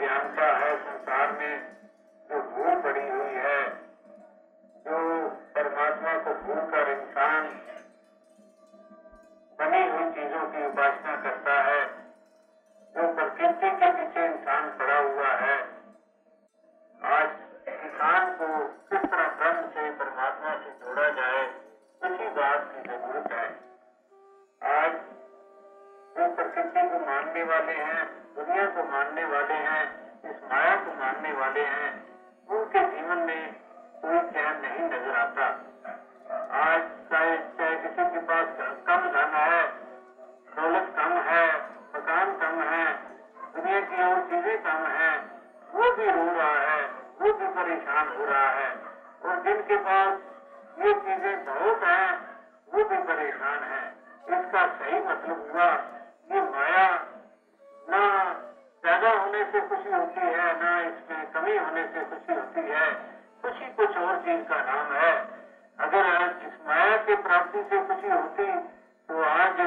अज्ञानता है संसार में, जो भूल पड़ी हुई है, जो परमात्मा को भूल कर इंसान बनी हुई चीज़ों की उपासना करता है जो प्रकृति के पीछे इंसान पड़ा हुआ है। आज इंसान को किस तरह ब्रह्म से परमात्मा से जोड़ा जाए, उसी बात की ज़रूरत है। आज जो प्रकृति को मानने वाले हैं दुनिया को मानने वाले हैं, इस माया को मानने वाले हैं, उनके जीवन में कोई चैन नहीं नज़र आता। आज चाहे चाहे किसी के पास कम धन है, दौलत कम है, मकान कम है, दुनिया की और चीज़ें कम है, वो भी रो रहा है, वो भी परेशान हो रहा है। और जिनके पास ये चीज़ें बहुत हैं, वो भी परेशान है। इसका सही मतलब हुआ से खुशी होती है ना इसमें कमी होने से खुशी होती है खुशी कुछ और चीज़ का नाम है अगर आज इस माया के प्राप्ति से खुशी होती तो आज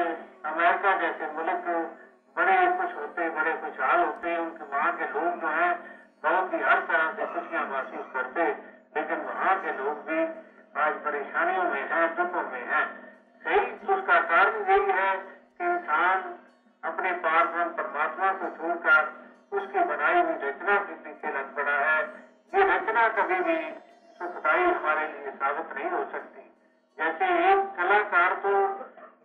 अमेरिका जैसे मुल्क बड़े खुश होते बड़े खुशहाल होते उनके वहाँ के लोग जो है बहुत ही हर तरह से खुशियाँ महसूस करते लेकिन वहाँ के लोग भी आज परेशानियों में है दुखों में है सही उसका कारण यही है कि इंसान अपने पारब्रह्म परमात्मा को छोड़कर उसकी बनाई हुई रचना के पीछे लग पड़ा है, ये रचना कभी भी सुखदायी हमारे लिए साबित नहीं हो सकती। जैसे एक कलाकार तो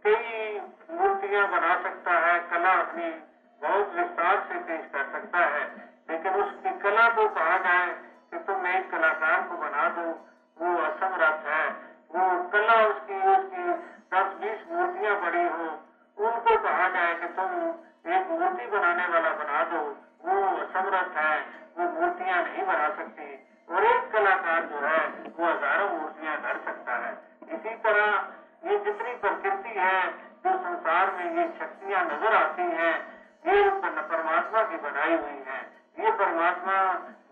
कई मूर्तियाँ बना सकता है, कला अपनी बहुत विस्तार से पेश कर सकता है, लेकिन उसकी कला को कहा जाए मूर्तियाँ नहीं बना सकती। और एक कलाकार जो है, वो हज़ारों मूर्तियाँ कर सकता है। इसी तरह ये जितनी प्रकृति है, जो संसार में ये शक्तियाँ नज़र आती हैं, ये परमात्मा की बनाई हुई है। ये परमात्मा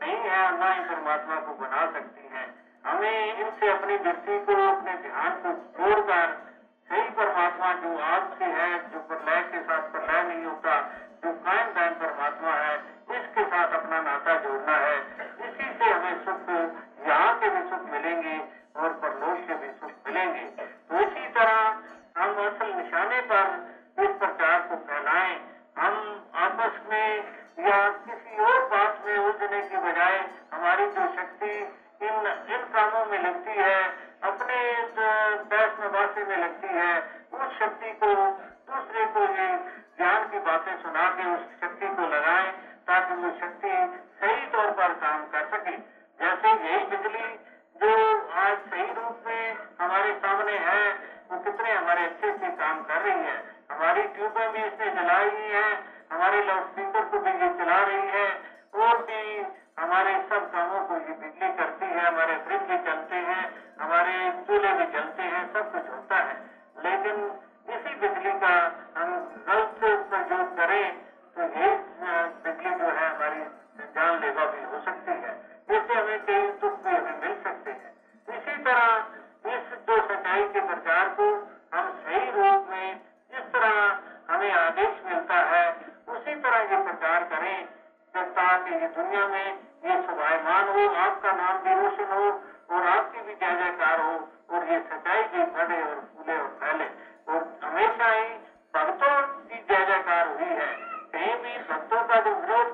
नहीं है ना ही परमात्मा को बना सकती है। हमें इनसे अपनी दृष्टि को, अपने ध्यान को छोड़कर सही परमात्मा जो आपसे है, जो प्रलय के साथ प्रलय नहीं होता, जो कायम कायम परमात्मा है इसके साथ अपना नाता जोड़ना है। इसी से हमें सुख यहाँ के भी सुख मिलेंगे और परलोक के भी सुख मिलेंगे। तो इसी तरह हम असल निशाने पर इस प्रचार को फैलाएँ। हम आपस में या किसी और बात में उलझने की बजाय हमारी जो शक्ति इन इन कामों में लगती है, अपने में लगती है, उस शक्ति को कर रही है। हमारी ट्यूबें भी इसने जला रही है। हमारे लाउड स्पीकर को भी ये चला रही है। और भी हमारे सब कामों को ये बिजली करती है, हमारे फ्रिज भी चलते हैं, हमारे चूल्हे भी चलते हैं, सब कुछ होता है। लेकिन इसी बिजली का हम गलत ताकि ये दुनिया में ये स्वायमान हो, आपका नाम भी रोशन हो और आपकी भी जय जयकार हो और ये सच्चाई भी बढ़े और फूले और फैले। और हमेशा ही भक्तों की जय जयकार हुई है। कहीं भी भक्तों का जो विरोध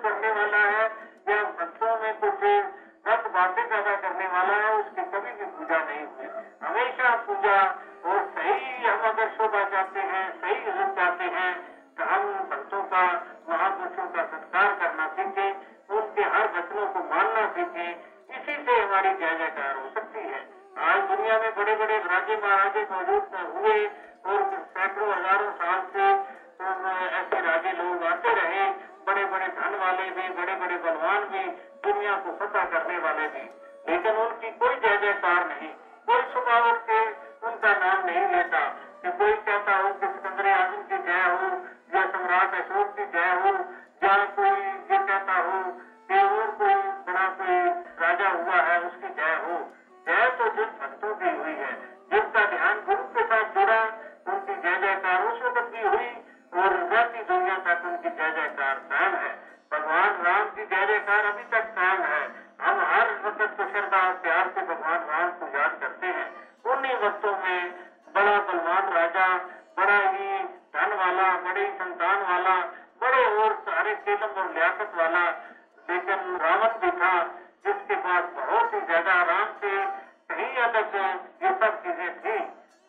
से हमारी जय जयकार हो सकती है। आज दुनिया में बड़े बड़े राजे महाराजे मौजूद हुए और सैकड़ों हज़ारों साल से ऐसे राजे लोग आते रहे बड़े बड़े धन वाले भी बड़े बड़े बलवान भी दुनिया को फतह करने वाले भी। लेकिन उनकी कोई जय जयकार नहीं, कोई उठ के उनका नाम नहीं लेता कि कोई कहता हो कि एक इल्म और सारे लियाकत वाला, लेकिन रावण भी था, जिसके पास बहुत ही ज़्यादा आराम से सही अलग ये सब चीज़ें थी।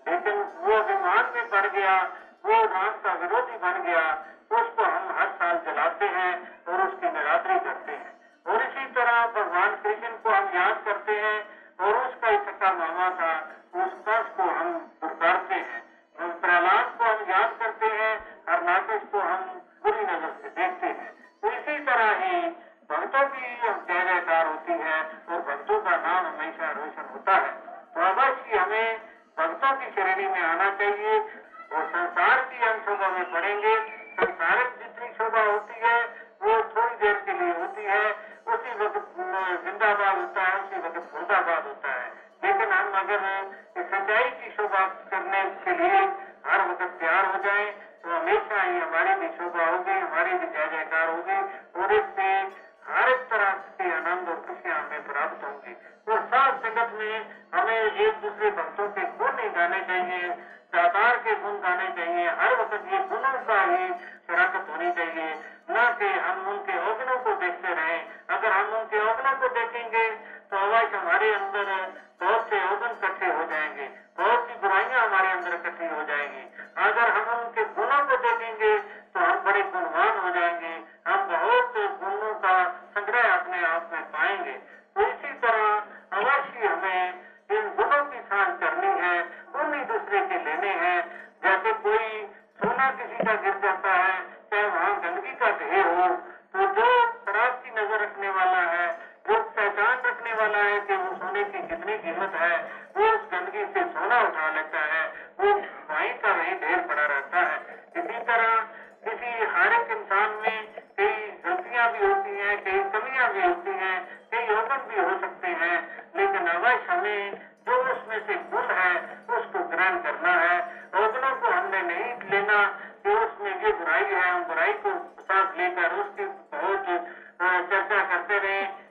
लेकिन वो अभिमान में पड़ गया, वो राम का विरोधी बन गया उसको हम हर साल जलाते हैं और उसकी निरादरी करते हैं। और इसी तरह भगवान कृष्ण को हम याद करते हैं, और उसका सका मामा था, उस कस को हम भक्तों की जयकार होती है और भक्तों का नाम हमेशा रोशन होता है। तो अवश्य हमें भक्तों की श्रेणी में आना चाहिए और संसार की हम शोभा में पढ़ेंगे संसारिक जितनी शोभा होती है, वो थोड़ी देर के लिए होती है। उसी वक्त जिंदाबाद होता है, उसी वक्त मुर्दाबाद होता है। लेकिन हम अगर सच्चाई की शोभा करने के लिए हर वक्त तैयार हो जाए तो हमेशा ही हमारी भी शोभा होगी, हमारी भी जय जयकार होगी। और इससे हर एक तरह के आनंद और खुशियाँ हमें प्राप्त होंगी। और साथ संगत में हमें एक दूसरे भक्तों के गुण ही गाने चाहिए दातार के गुण गाने चाहिए, हर वक्त ये गुणों का ही शराकत होनी चाहिए। न कि हम उनके अवगुणों को देखते रहे। अगर हम उनके अवगुणों को देखेंगे तो अवश्य हमारे अंदर बहुत से अवगुण इकट्ठे हो जाएँगे। सोना किसी का गिर जाता है चाहे वहाँ गंदगी का ढेर हो तो जो शराब की नज़र रखने वाला है जो पहचान रखने वाला है कि वो सोने की कितनी कीमत है वो उस गंदगी से सोना उठा लेता है वो वहीं का वहीं ढेर पड़ा रहता है इसी तरह किसी हर एक इंसान में कई गलतियाँ भी होती हैं कई कमियाँ भी होती हैं कई अवगुण भी हो सकते हैं लेकिन अवश्य हमें जो उसमें से गुण है, उसको ग्रहण करना है। लेना कि उसमें ये बुराई है बुराई को साथ लेकर उसकी बहुत चर्चा करते रहे।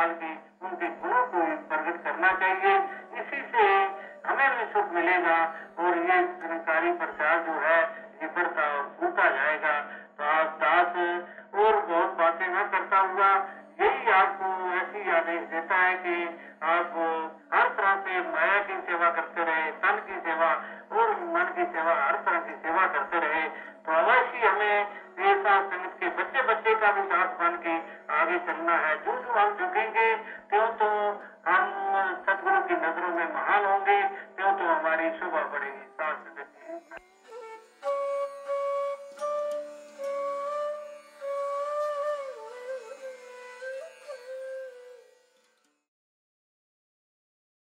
पर्दा डाल के उनके गुणों को प्रकट करना चाहिए। इसी से हमें भी सुख मिलेगा और ये सरकारी प्रचार जो है ये बढ़ता होता जाएगा। तो आप दास और बहुत बातें न करता हुआ यही आपको ऐसी आदेश देता है कि आप हर तरह से माया की सेवा करते रहे, तन की सेवा और मन की सेवा, हर तरह की सेवा करते रहे। तो अवश्य हमें ऐसा संगत के बच्चे बच्चे का भी साथ बन के आगे चलना है। जो जो हम झुकेंगे क्यों तो हम सदगुरु की नज़रों में महान होंगे क्यों तो हमारी शोभा बढ़ेगी। साथ